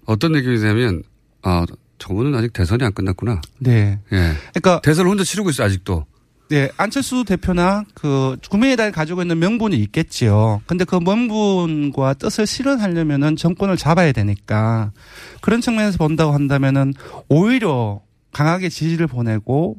어떤 느낌이 되면 아 저분은 아직 대선이 안 끝났구나. 네. 예. 그러니까 대선을 혼자 치르고 있어 아직도. 네, 안철수 대표나 그 국민의당이 가지고 있는 명분이 있겠지요. 근데 그 명분과 뜻을 실현하려면은 정권을 잡아야 되니까 그런 측면에서 본다고 한다면은 오히려 강하게 지지를 보내고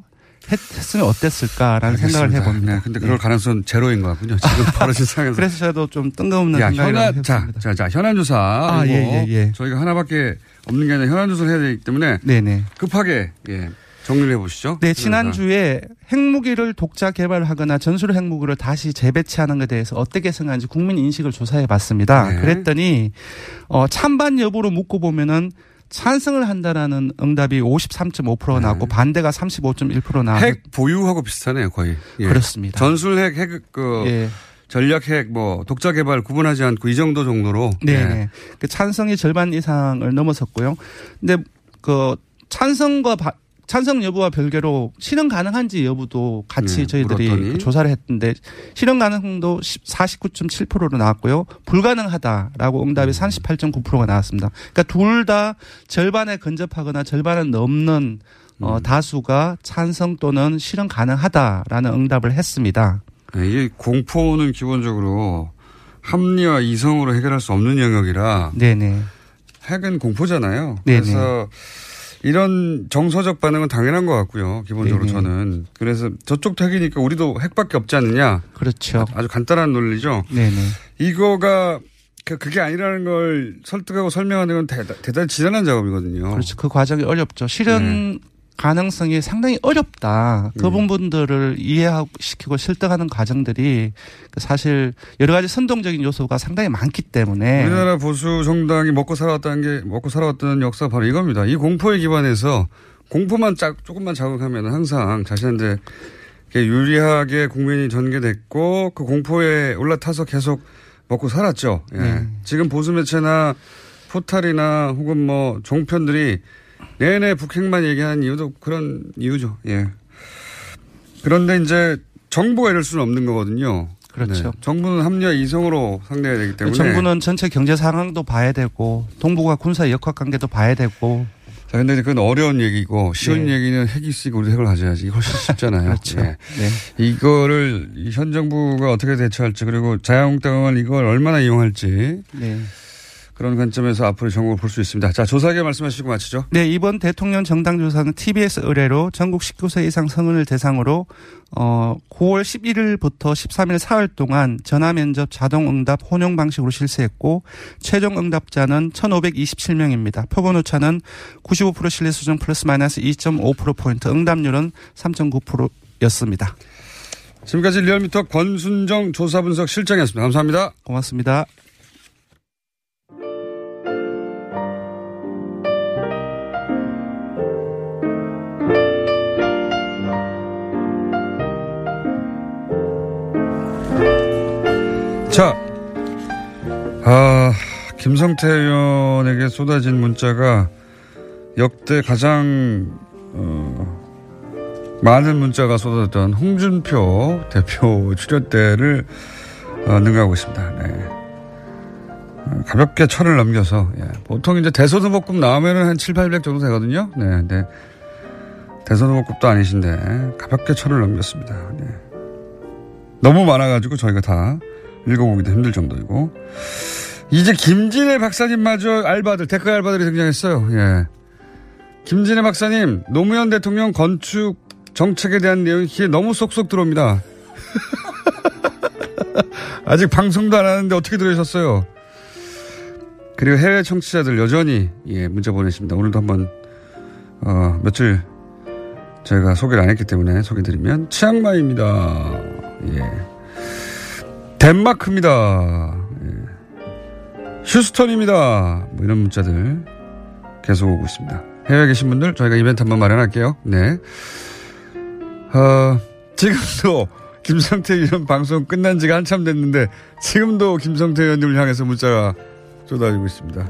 했, 으면 어땠을까라는 생각을 알겠습니다. 해봅니다. 네, 근데 그럴 가능성은 제로인 것 같군요. 지금 벌어진 상황에서. 그래서 저도 좀 뜬금없는 야, 생각을 현안, 자. 자, 자, 현안 조사. 아, 예, 예, 예. 저희가 하나밖에 없는 게 아니라 현안 조사를 해야 되기 때문에 네네. 급하게 예, 정리를 해보시죠. 네, 지난주에 핵무기를 독자 개발하거나 전술 핵무기를 다시 재배치하는 것에 대해서 어떻게 생각하는지 국민 인식을 조사해 봤습니다. 네. 그랬더니 어 찬반 여부로 묻고 보면은 찬성을 한다라는 응답이 53.5% 나왔고 반대가 35.1% 나왔고 네. 핵 보유하고 비슷하네요, 거의. 예. 그렇습니다. 전술 핵, 핵, 그, 예. 전략 핵, 뭐, 독자 개발 구분하지 않고 이 정도 정도로. 네. 예. 네. 그 찬성이 절반 이상을 넘어섰고요. 근데 그 찬성과 바- 찬성 여부와 별개로 실현 가능한지 여부도 같이 네, 저희들이 물었더니. 그 조사를 했는데 실현 가능성도 49.7%로 나왔고요. 불가능하다라고 응답이 38.9%가 나왔습니다. 그러니까 둘 다 절반에 근접하거나 절반은 넘는 어, 음. 다수가 찬성 또는 실현 가능하다라는 응답을 했습니다. 네, 이 공포는 기본적으로 합리와 이성으로 해결할 수 없는 영역이라. 네네. 핵은 공포잖아요. 네네. 그래서 이런 정서적 반응은 당연한 것 같고요. 기본적으로 네네. 저는. 그래서 저쪽도 핵이니까 우리도 핵밖에 없지 않느냐. 그렇죠. 아주 간단한 논리죠. 네네. 이거가 그- 그게 아니라는 걸 설득하고 설명하는 건 대단, 대단히 지난한 작업이거든요. 그렇죠. 그 과정이 어렵죠. 실현 네. 가능성이 상당히 어렵다. 그 음. 부분들을 이해시키고 설득하는 과정들이 그 사실 여러 가지 선동적인 요소가 상당히 많기 때문에 우리나라 보수 정당이 먹고 살아왔다는 게 먹고 살아왔던 역사 바로 이겁니다. 이 공포에 기반해서 공포만 짝 조금만 자극하면 항상 자신한테 유리하게 국민이 전개됐고 그 공포에 올라타서 계속 먹고 살았죠. 예. 네. 지금 보수 매체나 포탈이나 혹은 뭐 종편들이 내내 북핵만 얘기하는 이유도 그런 이유죠. 예. 그런데 이제 정부가 이럴 수는 없는 거거든요. 그렇죠. 네. 정부는 합리화 이성으로 상대해야 되기 때문에 정부는 전체 경제 상황도 봐야 되고 동북아 군사 역학 관계도 봐야 되고. 자, 근데 그건 어려운 얘기고 쉬운 네. 얘기는 핵이 있으니까 우리 핵을 가져야지. 이거 훨씬 쉽잖아요. 그렇죠. 예. 네. 이거를 이현 정부가 어떻게 대처할지 그리고 자유한국당은 이걸 얼마나 이용할지 네. 그런 관점에서 앞으로 정국을 볼 수 있습니다. 자, 조사계 말씀하시고 마치죠. 네, 이번 대통령 정당 조사는 TBS 의뢰로 전국 19세 이상 성인을 대상으로 어 9월 11일부터 13일 사흘 동안 전화 면접 자동 응답 혼용 방식으로 실시했고 최종 응답자는 1,527명입니다. 표본 오차는 95% 신뢰 수준 플러스 마이너스 2.5% 포인트, 응답률은 3.9%였습니다. 지금까지 리얼미터 권순정 조사 분석 실장이었습니다. 감사합니다. 고맙습니다. 자, 아, 김성태 의원에게 쏟아진 문자가 역대 가장, 어, 많은 문자가 쏟아졌던 홍준표 대표 출연 때를 어, 능가하고 있습니다. 네. 어, 가볍게 철을 넘겨서, 예. 보통 이제 대소등록금 나오면은 한 7, 800 정도 되거든요. 네, 네. 대소등록금도 아니신데, 가볍게 철을 넘겼습니다. 네. 너무 많아가지고 저희가 다 읽어보기도 힘들 정도이고. 이제 김진애 박사님마저 알바들, 댓글 알바들이 등장했어요. 예. 김진애 박사님, 노무현 대통령 건축 정책에 대한 내용이 너무 쏙쏙 들어옵니다. 아직 방송도 안 하는데 어떻게 들으셨어요? 그리고 해외 청취자들 여전히 예, 문자 보내십니다. 오늘도 한번 어, 며칠 저희가 소개를 안 했기 때문에 소개드리면 치앙마이입니다. 예. 덴마크입니다. 예. 휴스턴입니다. 뭐 이런 문자들 계속 오고 있습니다. 해외에 계신 분들 저희가 이벤트 한번 마련할게요. 네. 어, 지금도 김성태 의원 방송 끝난 지가 한참 됐는데 지금도 김성태 의원님을 향해서 문자가 쏟아지고 있습니다.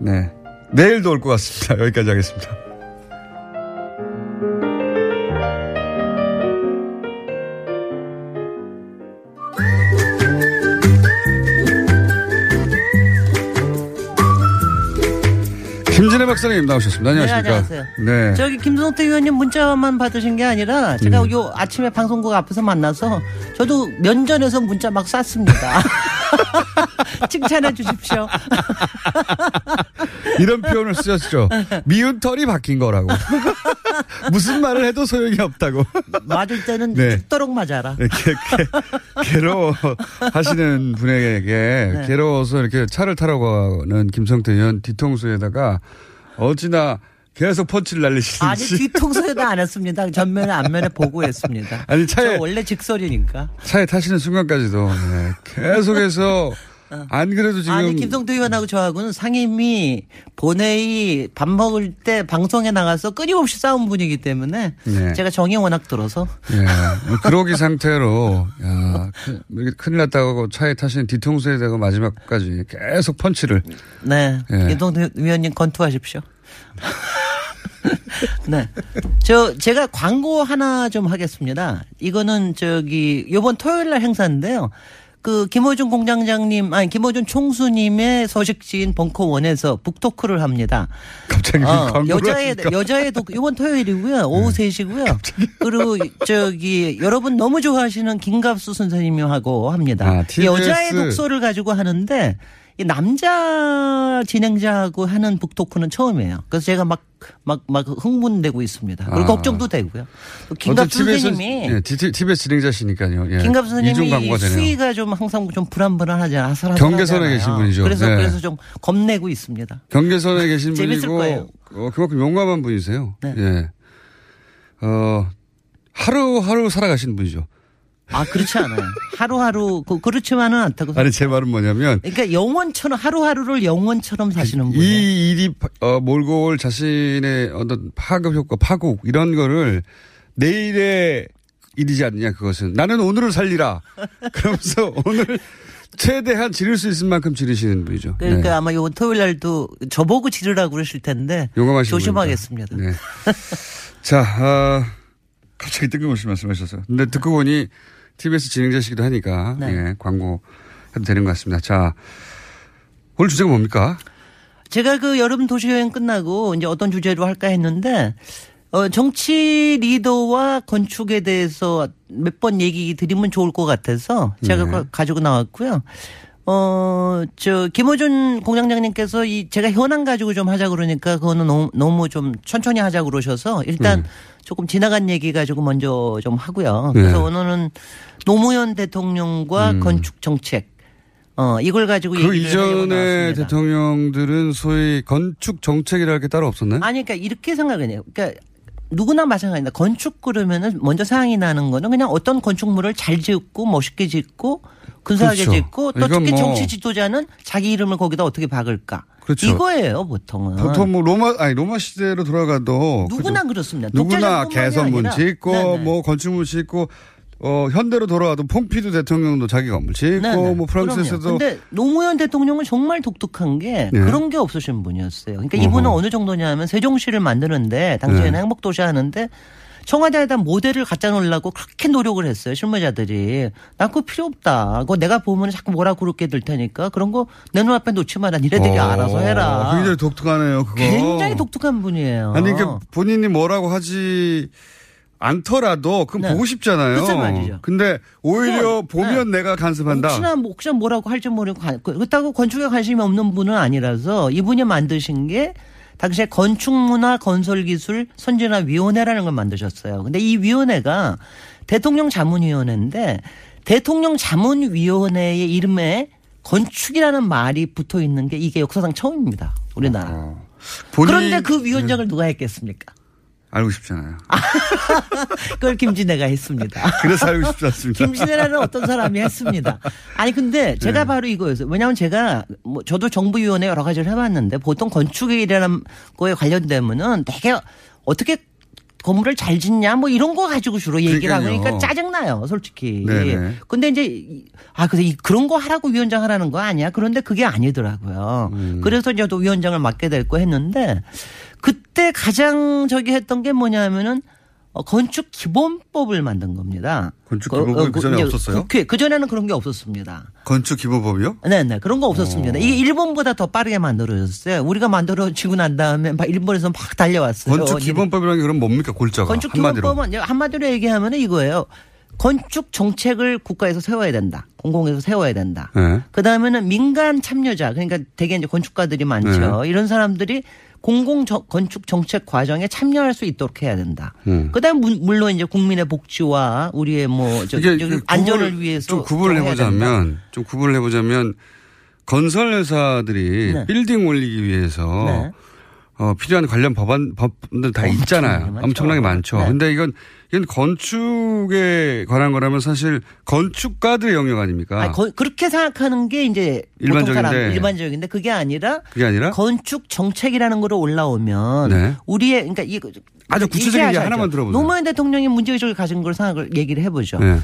네. 내일도 올 것 같습니다. 여기까지 하겠습니다. 김진애 박사님 나오셨습니다. 안녕하십니까. 네, 안녕하세요. 네. 저기 김성태 의원님 문자만 받으신 게 아니라 제가 음. 요 아침에 방송국 앞에서 만나서 저도 면전에서 문자 막 쐈습니다. 칭찬해 주십시오. 이런 표현을 쓰셨죠. 미운 털이 바뀐 거라고. 무슨 말을 해도 소용이 없다고. 맞을 때는 네. 죽도록 맞아라. 네, 게, 게, 괴로워 하시는 분에게 네. 괴로워서 이렇게 차를 타라고 하는 김성태 의원 뒤통수에다가 어찌나 계속 펀치를 아니 날리시는지. 뒤통수에도 안 했습니다. 전면에 앞면에 보고했습니다. 아니, 차에- 저 원래 직설이니까. 차에 타시는 순간까지도 네, 계속해서 안 그래도 지금 아니 김성태 의원하고 저하고는 상임위 본회의 밥 먹을 때 방송에 나가서 끊임없이 싸운 분이기 때문에 네. 제가 정이 워낙 들어서 예, 뭐 그러기 상태로 야, 큰- 이렇게 큰일 났다고 차에 타시는 뒤통수에 대고 마지막까지 계속 펀치를 네. 예. 김동태 위원님 건투하십시오. 네. 저, 제가 광고 하나 좀 하겠습니다. 이거는 저기, 요번 토요일 날 행사인데요. 그, 김호준 공장장님, 아니, 김호준 총수님의 소식지인 벙커원에서 북토크를 합니다. 갑자기 어, 여자의, 하십니까? 여자의 독, 이번 토요일이고요. 오후 3시고요. 그리고 저기, 여러분 너무 좋아하시는 김갑수 선생님하고 합니다. 아, TBS. 여자의 독서를 가지고 하는데, 이 남자 진행자하고 하는 북토크는 처음이에요. 그래서 제가 막, 막, 막 흥분되고 있습니다. 그리고 아. 걱정도 되고요. TBS 선생님이, 예, 티- TBS 진행자시니까요. 예. 이중 선생님이. 수위가 좀 항상 좀 불안불안하지 아슬아슬 경계선에 계신 분이죠. 그래서, 네. 그래서 좀 겁내고 있습니다. 경계선에 계신 재밌을 분이고 거예요. 어, 그만큼 용감한 분이세요. 네. 예. 어, 하루하루 살아가시는 분이죠. 아, 그렇지 않아요. 하루하루, 그, 그렇지만은 않다고. 아니 제 말은 뭐냐면 그러니까 영원처럼, 하루하루를 영원처럼 사시는 분이에요. 이 일이 파- 어, 몰고 올 자신의 어떤 파급 효과, 파국 이런 거를 내일의 일이지 않느냐 그것은 나는 오늘을 살리라. 그러면서 오늘 최대한 지를 수 있을 만큼 지르시는 분이죠. 그러니까 네. 아마 요번 토요일 날도 저보고 지르라고 그러실 텐데 조심하겠습니다. 네. 자, 아, 갑자기 뜬금없이 말씀하셨어요. 근데 듣고 보니 TBS 진행자시기도 하니까 네. 예, 광고 해도 되는 것 같습니다. 자, 오늘 주제가 뭡니까? 제가 그 여름 도시 여행 끝나고 이제 어떤 주제로 할까 했는데 어, 정치 리더와 건축에 대해서 몇 번 얘기 드리면 좋을 것 같아서 제가 네. 가- 가지고 나왔고요. 어, 저, 김호준 공장장님께서 이, 제가 현안 가지고 좀 하자 그러니까 그거는 너무, 너무 좀 천천히 하자 그러셔서 일단 조금 지나간 얘기 가지고 먼저 좀 하고요. 그래서 네. 오늘은 노무현 대통령과 음. 건축 정책, 어, 이걸 가지고 그 나왔습니다. 대통령들은 소위 건축 정책이랄 게 따로 없었나요? 아니, 그러니까 이렇게 생각해요. 그러니까 누구나 마찬가지입니다. 건축 그러면은 먼저 생각이 나는 거는 그냥 어떤 건축물을 잘 짓고 멋있게 짓고 근사하게 그렇죠. 짓고 또 특히 뭐- 정치 지도자는 자기 이름을 거기다 어떻게 박을까. 그렇죠. 이거예요, 보통은. 보통 뭐 로마 아니 로마 시대로 돌아가도 누구나 그죠? 그렇습니다. 누구나 개선문. 짓고 네네. 뭐 건축물 짓고 어 현대로 돌아와도 퐁피두 대통령도 자기 건물 짓고 네네. 뭐 프랑스에서도 그럼요. 근데 노무현 대통령은 정말 독특한 게 네. 그런 게 없으신 분이었어요. 그러니까 이분은 어허. 어느 정도냐면 세종시를 만드는데 당시에는 네. 행복도시 하는데 청와대에다 모델을 갖다 놓으려고 그렇게 노력을 했어요. 실무자들이. 나 그거 필요 없다. 그거 내가 보면 자꾸 뭐라 그렇게 될 테니까 그런 거 내 눈앞에 놓지 마라. 니네들이 어, 알아서 해라. 굉장히 독특하네요. 그거. 굉장히 독특한 분이에요. 아니 그러니까 본인이 뭐라고 하지 않더라도 그건 네. 보고 싶잖아요. 그쵸, 맞죠. 근데 오히려 그건, 보면 내가 간섭한다. 혹시나 뭐- 혹시나 뭐라고 할지 모르고 관- 그- 그렇다고 건축에 관심이 없는 분은 아니라서 이분이 만드신 게 당시에 건축문화 건설기술 선진화 위원회라는 걸 만드셨어요. 근데 이 위원회가 대통령 자문위원회인데 대통령 자문위원회의 이름에 건축이라는 말이 붙어 있는 게 이게 역사상 처음입니다. 우리나라. 어. 본인- 그런데 그 위원장을 누가 했겠습니까? 알고 싶잖아요. 그걸 김진애가 했습니다. 그래서 알고 싶지 않습니다. 김신혜라는 어떤 사람이 했습니다. 아니 근데 제가 네. 바로 이거였어요. 왜냐하면 제가 뭐 저도 정부위원회 여러 가지를 해봤는데 보통 건축이라는 거에 관련되면은 되게 어떻게 건물을 잘 짓냐 뭐 이런 거 가지고 주로 얘기를 하고. 그러니까 짜증나요 솔직히. 네네. 근데 이제 이- 아 그래서 이- 그런 거 하라고 위원장 하라는 거 아니야? 그런데 그게 아니더라고요. 음. 그래서 저도 위원장을 맡게 됐고 했는데 그때 가장 저기 했던 게 뭐냐면은 어, 건축 기본법을 만든 겁니다. 건축 그- 기본법이 어, 그 전에 이제 없었어요? 국회 그 전에는 그런 게 없었습니다. 건축 기본법이요? 네 네 그런 거 없었습니다. 어. 이게 일본보다 더 빠르게 만들어졌어요. 우리가 만들어지고 난 다음에 막 일본에서 막 달려왔어요. 건축 기본법이라는 게 그럼 뭡니까 골자가 건축 한마디로. 기본법은 이제 한마디로 얘기하면 이거예요. 건축 정책을 국가에서 세워야 된다. 공공에서 세워야 된다. 네. 그 다음에는 민간 참여자, 그러니까 대개 이제 건축가들이 많죠. 네. 이런 사람들이 공공 정- 건축 정책 과정에 참여할 수 있도록 해야 된다. 음. 그다음 문- 물론 이제 국민의 복지와 우리의 뭐 저, 그 안전을 위해서 좀 구분을. 해보자면 좀 구분을 해보자면 건설 회사들이 네. 빌딩 올리기 위해서 네. 어, 필요한 관련 법안 법들 다 있잖아요. 많죠. 엄청나게 많죠. 네. 근데 이건 이건 건축에 관한 거라면 사실 건축가들의 영역 아닙니까? 아니, 거- 그렇게 생각하는 게 이제 일반적인데. 일반적인데 그게 아니라 그게 아니라 건축 정책이라는 거로 올라오면 네. 우리의 그러니까 이 아주 구체적인 얘기. 하나만 들어보세요. 노무현 대통령이 문제의식을 가진 걸 생각을 얘기를 해보죠. 네.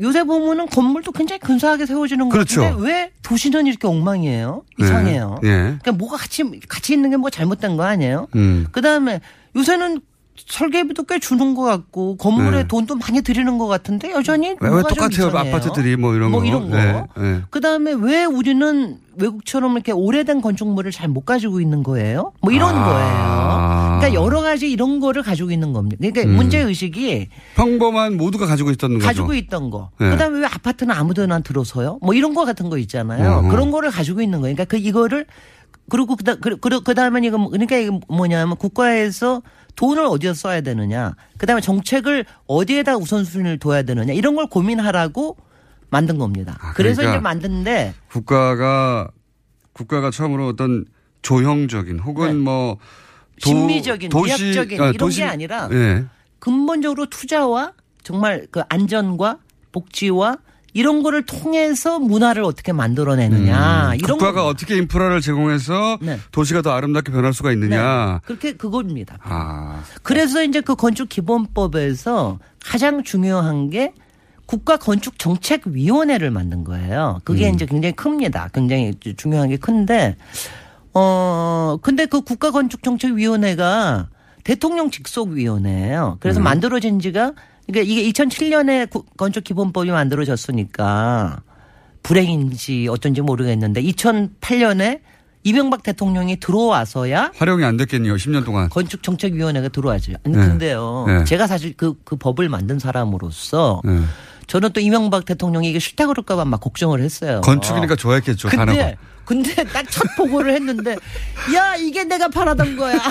요새 보면은 건물도 굉장히 근사하게 세워지는 것 그렇죠. 같은데 왜 도시는 이렇게 엉망이에요? 네. 이상해요. 예. 그러니까 뭐가 같이 같이 있는 게 뭐 잘못된 거 아니에요? 음. 그 다음에 요새는 설계비도 꽤 주는 것 같고 건물에 네. 돈도 많이 들이는 것 같은데 여전히 왜, 왜 똑같아요. 아파트들이 뭐 이런 뭐 거. 이런 거. 네. 네. 그 다음에 왜 우리는 외국처럼 이렇게 오래된 건축물을 잘 못 가지고 있는 거예요? 뭐 이런 아. 거예요. 그러니까 여러 가지 이런 거를 가지고 있는 겁니다. 그러니까 음. 문제 의식이 평범한 모두가 가지고 있던 거죠. 가지고 있던 거. 네. 그다음에 왜 아파트는 아무데나 들어서요? 뭐 이런 거 같은 거 있잖아요. 어허. 그런 거를 가지고 있는 거예요. 그러니까 그 이거를 그리고 그다 그 그다음에 이거 뭐- 그러니까 이게 뭐냐면 국가에서 돈을 어디서 써야 되느냐. 그다음에 정책을 어디에다 우선순위를 둬야 되느냐. 이런 걸 고민하라고 만든 겁니다. 그래서 그러니까 이제 만드는데 국가가 국가가 처음으로 어떤 조형적인 혹은 뭐 도- 네. 심리적인, 미학적인 아, 이런 게 아니라 예. 근본적으로 투자와 정말 그 안전과 복지와 이런 거를 통해서 문화를 어떻게 만들어내느냐. 음, 이런 국가가 거. 어떻게 인프라를 제공해서 네. 도시가 더 아름답게 변할 수가 있느냐. 그렇게 그겁니다. 아, 그래서 이제 그 건축 기본법에서 가장 중요한 게 국가 건축 정책 위원회를 만든 거예요. 그게 음. 이제 굉장히 큽니다. 굉장히 중요한 게 큰데 어 근데 그 국가건축정책위원회가 대통령 직속위원회예요. 그래서 음. 만들어진 지가 그러니까 이게 2007년에 건축기본법이 만들어졌으니까 불행인지 어쩐지 모르겠는데 2008년에 이명박 대통령이 들어와서야 활용이 안 됐겠네요. 10년 동안. 건축정책위원회가 들어와죠. 아니, 네. 근데요. 네. 제가 사실 그, 그 법을 만든 사람으로서 네. 저는 또 이명박 대통령이 이게 싫다 그럴까봐 막 걱정을 했어요. 건축이니까 좋아했겠죠. 근데 근데 딱 첫 보고를 했는데 야 이게 내가 바라던 거야.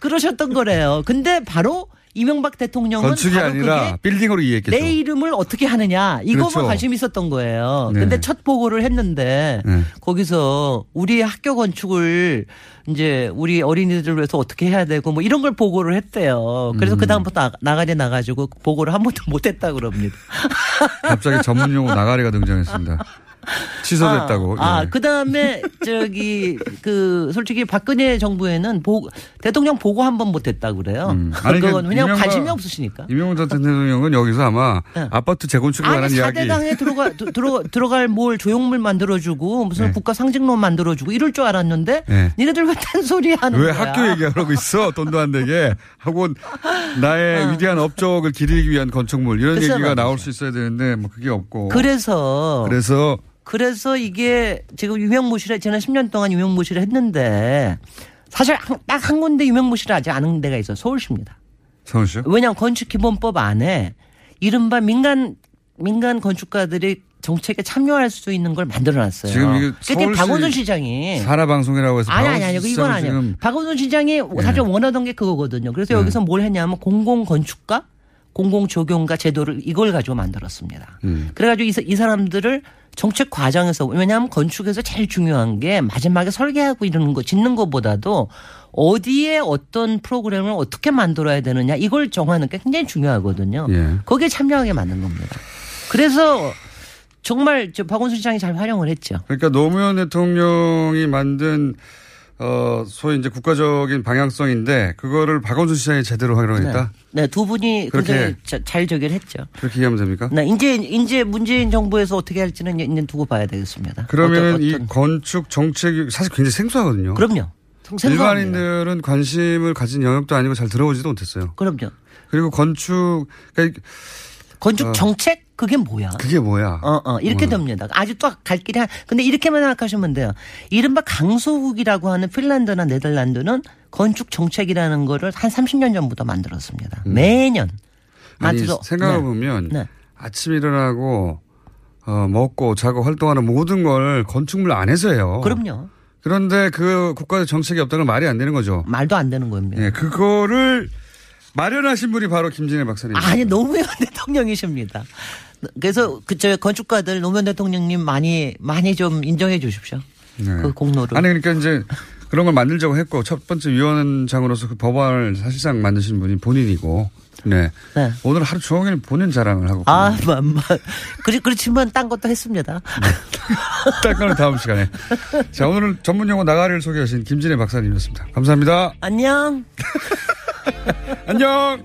그러셨던 거래요. 근데 바로 이명박 대통령은 건축이 아니라 빌딩으로 이해했겠죠. 내 이름을 어떻게 하느냐 이거만 그렇죠. 관심 있었던 거예요. 네. 근데 첫 보고를 했는데 네. 거기서 우리 학교 건축을 이제 우리 어린이들을 위해서 어떻게 해야 되고 뭐 이런 걸 보고를 했대요. 그래서 음. 그 다음부터 나- 나가리 나가지고 보고를 한 번도 못했다 그럽니다. 갑자기 전문 용어 나가리가 등장했습니다. 취소됐다고. 아, 예. 그 다음에 저기 그 솔직히 박근혜 정부에는 보, 대통령 보고 한 번 못했다 그래요. 음. 아니, 그 그건 왜냐면 관심이 없으시니까. 이명박 전 대통령은 여기서 아마 네. 아파트 재건축에 관한 이야기. 사대강에 들어가 들- 들어 들어갈 뭘 조형물 만들어주고 무슨 네. 국가 상징로 만들어주고 이럴 줄 알았는데 네. 니네들 왜 딴소리 하는 왜 거야? 학교 얘기하고 있어? 돈도 안 되게 하고 나의 위대한 업적을 기리기 위한 건축물 이런 어. 얘기가 말이죠. 나올 수 있어야 되는데 뭐 그게 없고. 그래서 그래서 그래서 이게 지금 유명무실에 지난 10년 동안 유명무실을 했는데 사실 딱 한 군데 유명무실을 하지 않은 데가 있어 요 서울시입니다. 서울시요? 왜냐하면 건축기본법 안에 이른바 민간 민간 건축가들이 정책에 참여할 수 있는 걸 만들어놨어요. 지금 이게 서울시 박원순 시장이 산하 방송이라고 해서 아니 아니 아니 이건 아니에요. 박원순 시장이 사실 원하던 게 그거거든요. 그래서 네. 여기서 뭘 했냐면 공공 건축가, 공공 조경가 제도를 이걸 가지고 만들었습니다. 음. 그래가지고 이, 사- 이 사람들을 정책 과정에서 왜냐하면 건축에서 제일 중요한 게 마지막에 설계하고 이러는 거 짓는 것보다도 어디에 어떤 프로그램을 어떻게 만들어야 되느냐 이걸 정하는 게 굉장히 중요하거든요. 예. 거기에 참여하게 만든 겁니다. 그래서 정말 저 박원순 시장이 잘 활용을 했죠. 그러니까 노무현 대통령이 만든 어 소위 이제 국가적인 방향성인데 그거를 박원순 시장이 제대로 활용했다. 네, 네, 두 분이 그렇게- 자- 잘 저기를 했죠. 그렇게 이해하면 됩니까? 네, 이제 이제 문재인 정부에서 어떻게 할지는 이제 두고 봐야 되겠습니다. 그러면 이 건축 정책이 사실 굉장히 생소하거든요. 그럼요. 생소합니다. 일반인들은 관심을 가진 영역도 아니고 잘 들어오지도 못했어요. 그럼요. 그리고 건축 그러니까 건축 어. 정책 그게 뭐야? 그게 뭐야? 어, 어, 이렇게 어. 됩니다. 아주 또갈 길이 한, 근데 이렇게만 생각하시면 돼요. 이른바 강소국이라고 하는 핀란드나 네덜란드는 건축 정책이라는 거를 한 30년 전부터 만들었습니다. 매년. 음. 아니 만들어- 생각해 네. 보면 네. 아침 일어나고 어, 먹고 자고 활동하는 모든 걸 건축물 안에서 해요. 그럼요. 그런데 그 국가의 정책이 없다는 건 말이 안 되는 거죠. 말도 안 되는 겁니다. 예, 그거를 마련하신 분이 바로 김진애 박사님. 아니 노무현 대통령이십니다. 그래서 그저 건축가들 노무현 대통령님 많이 많이 좀 인정해 주십시오. 네. 그 공로를. 아니 그러니까 이제 그런 걸 만들자고 했고 첫 번째 위원장으로서 그 법안을 사실상 만드신 분이 본인이고. 네. 네. 오늘 하루 종일 본인 자랑을 하고. 아, 뭐, 뭐. 그렇, 그렇지만 딴 것도 했습니다. 딴 거는 다음 시간에. 자, 오늘 전문 용어 나가리를 소개하신 김진애 박사님이었습니다. 감사합니다. 안녕. 안녕.